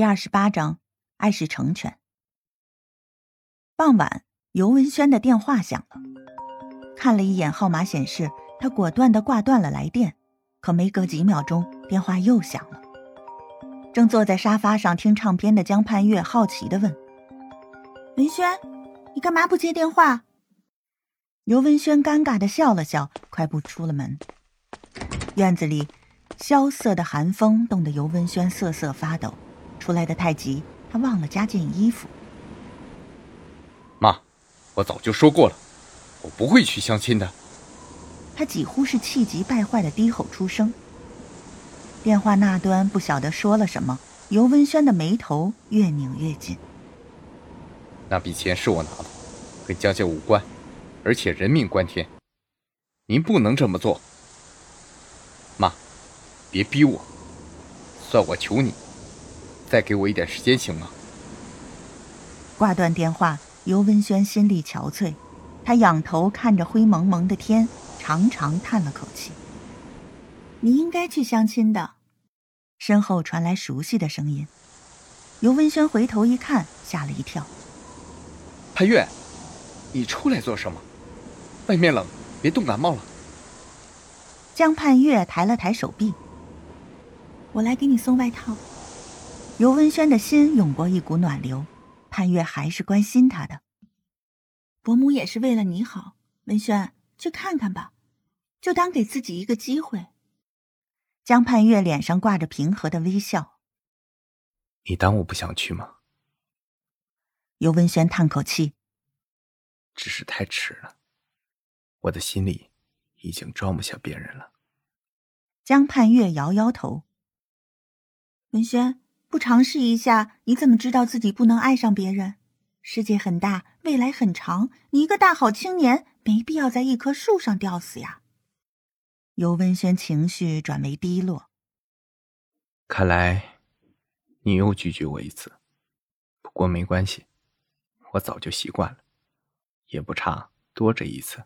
第二十八章，爱是成全。傍晚，尤文轩的电话响了，看了一眼号码显示，他果断的挂断了来电。可没隔几秒钟，电话又响了。正坐在沙发上听唱片的江盼月好奇的问：“文轩，你干嘛不接电话？”尤文轩尴尬的笑了笑，快步出了门。院子里，萧瑟的寒风冻得尤文轩瑟瑟发抖。出来的太急，他忘了加件衣服。妈，我早就说过了，我不会去相亲的。他几乎是气急败坏的低吼出声。电话那端不晓得说了什么，尤文轩的眉头越拧越紧。那笔钱是我拿的，跟江家无关，而且人命关天，您不能这么做。妈，别逼我，算我求你。再给我一点时间行吗？挂断电话，尤文轩心力憔悴，他仰头看着灰蒙蒙的天，长长叹了口气。你应该去相亲的。身后传来熟悉的声音，尤文轩回头一看，吓了一跳。潘月，你出来做什么？外面冷，别冻感冒了。江盼月抬了抬手臂，我来给你送外套。尤文轩的心涌过一股暖流，潘越还是关心他的。伯母也是为了你好，文轩去看看吧，就当给自己一个机会。江盼月脸上挂着平和的微笑。你当我不想去吗？尤文轩叹口气，只是太迟了，我的心里已经装不下别人了。江盼月摇摇头，文轩。不尝试一下，你怎么知道自己不能爱上别人？世界很大，未来很长，你一个大好青年，没必要在一棵树上吊死呀。尤文轩情绪转为低落。看来，你又拒绝我一次，不过没关系，我早就习惯了，也不差多这一次。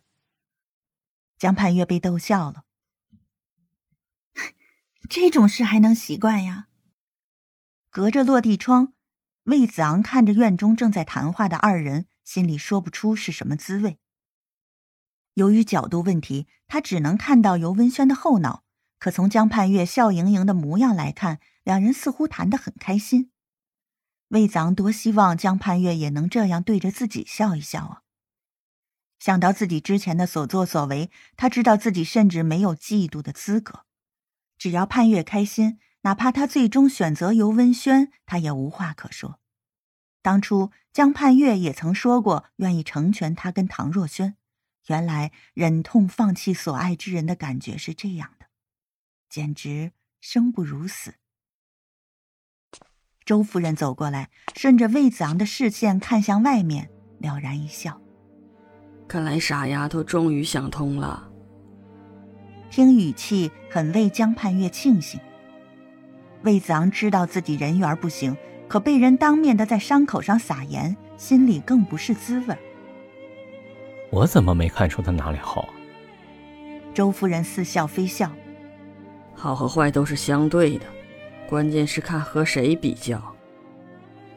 江盼月被逗笑了，这种事还能习惯呀？隔着落地窗，魏子昂看着院中正在谈话的二人，心里说不出是什么滋味。由于角度问题，他只能看到尤文轩的后脑，可从江盼月笑盈盈的模样来看，两人似乎谈得很开心。魏子昂多希望江盼月也能这样对着自己笑一笑啊！想到自己之前的所作所为，他知道自己甚至没有嫉妒的资格。只要盼月开心。哪怕他最终选择尤文轩，他也无话可说。当初江盼月也曾说过愿意成全他跟唐若萱，原来忍痛放弃所爱之人的感觉是这样的，简直生不如死。周夫人走过来，顺着魏子昂的视线看向外面，了然一笑：“看来傻丫头终于想通了。”听语气很为江盼月庆幸。魏子昂知道自己人缘不行，可被人当面的在伤口上撒盐，心里更不是滋味。我怎么没看出他哪里好？周夫人似笑非笑，好和坏都是相对的，关键是看和谁比较。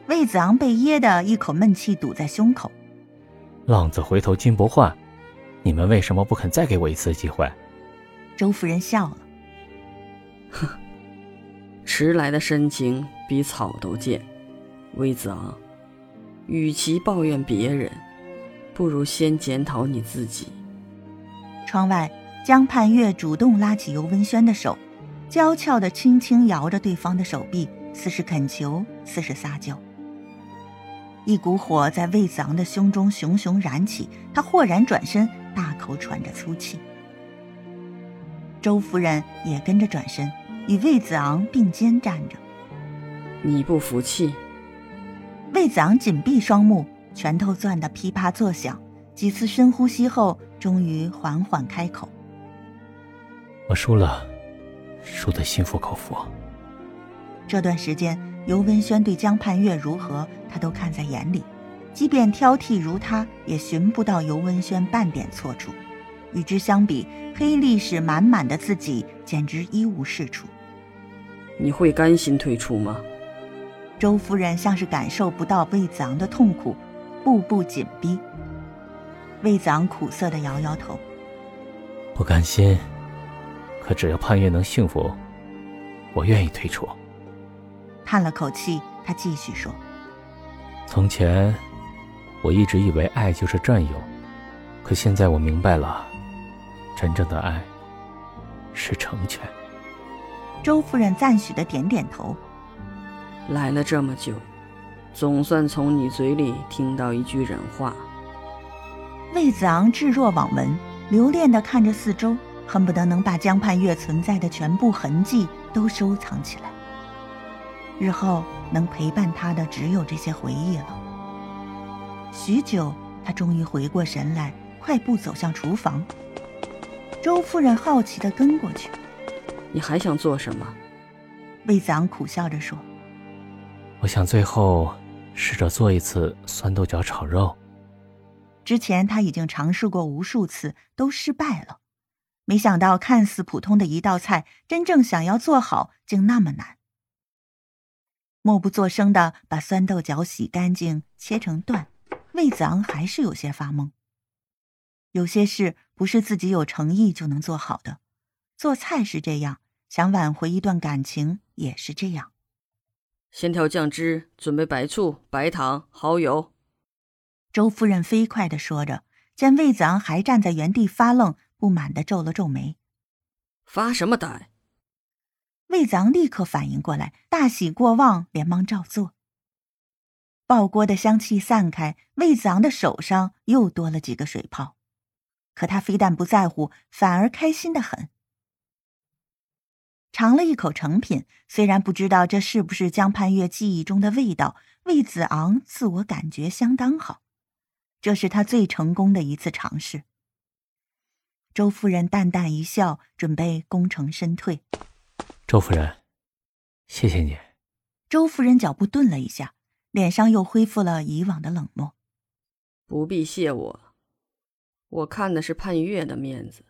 魏子昂被噎得一口闷气堵在胸口。浪子回头金不换，你们为什么不肯再给我一次机会？周夫人笑了，哼。迟来的深情比草都贱，魏子昂，与其抱怨别人，不如先检讨你自己。窗外，江盼月主动拉起尤文轩的手，娇俏的轻轻摇着对方的手臂，似是恳求，似是撒娇。一股火在魏子昂的胸中熊熊燃起，他豁然转身，大口喘着粗气。周夫人也跟着转身。与魏子昂并肩站着，你不服气？魏子昂紧闭双目，拳头攥得噼啪作响。几次深呼吸后，终于缓缓开口：“我输了，输得心服口服。”这段时间，尤文轩对江盼月如何，他都看在眼里。即便挑剔如他，也寻不到尤文轩半点错处。与之相比，黑历史满满的自己简直一无是处。你会甘心退出吗？周夫人像是感受不到魏子昂的痛苦，步步紧逼。魏子昂苦涩的摇摇头，不甘心，可只要盼月能幸福，我愿意退出。叹了口气，他继续说：“从前，我一直以为爱就是占有，可现在我明白了，真正的爱是成全。”周夫人赞许的点点头。来了这么久，总算从你嘴里听到一句人话。魏子昂置若罔闻，留恋的看着四周，恨不得能把江畔月存在的全部痕迹都收藏起来。日后能陪伴他的只有这些回忆了。许久，他终于回过神来，快步走向厨房。周夫人好奇的跟过去：“你还想做什么？”魏子昂苦笑着说。我想最后试着做一次酸豆角炒肉。之前他已经尝试过无数次，都失败了。没想到看似普通的一道菜，真正想要做好，竟那么难。默不作声的把酸豆角洗干净，切成段。魏子昂还是有些发懵。有些事不是自己有诚意就能做好的，做菜是这样，想挽回一段感情也是这样。先调酱汁，准备白醋、白糖、蚝油。周夫人飞快的说着，见魏子昂还站在原地发愣，不满的皱了皱眉。发什么呆？魏子昂立刻反应过来，大喜过望，连忙照做。爆锅的香气散开，魏子昂的手上又多了几个水泡，可他非但不在乎，反而开心的很。尝了一口成品，虽然不知道这是不是江畔月记忆中的味道，魏子昂自我感觉相当好，这是他最成功的一次尝试。周夫人淡淡一笑，准备功成身退。周夫人，谢谢你。周夫人脚步顿了一下，脸上又恢复了以往的冷漠。不必谢我，我看的是盼月的面子。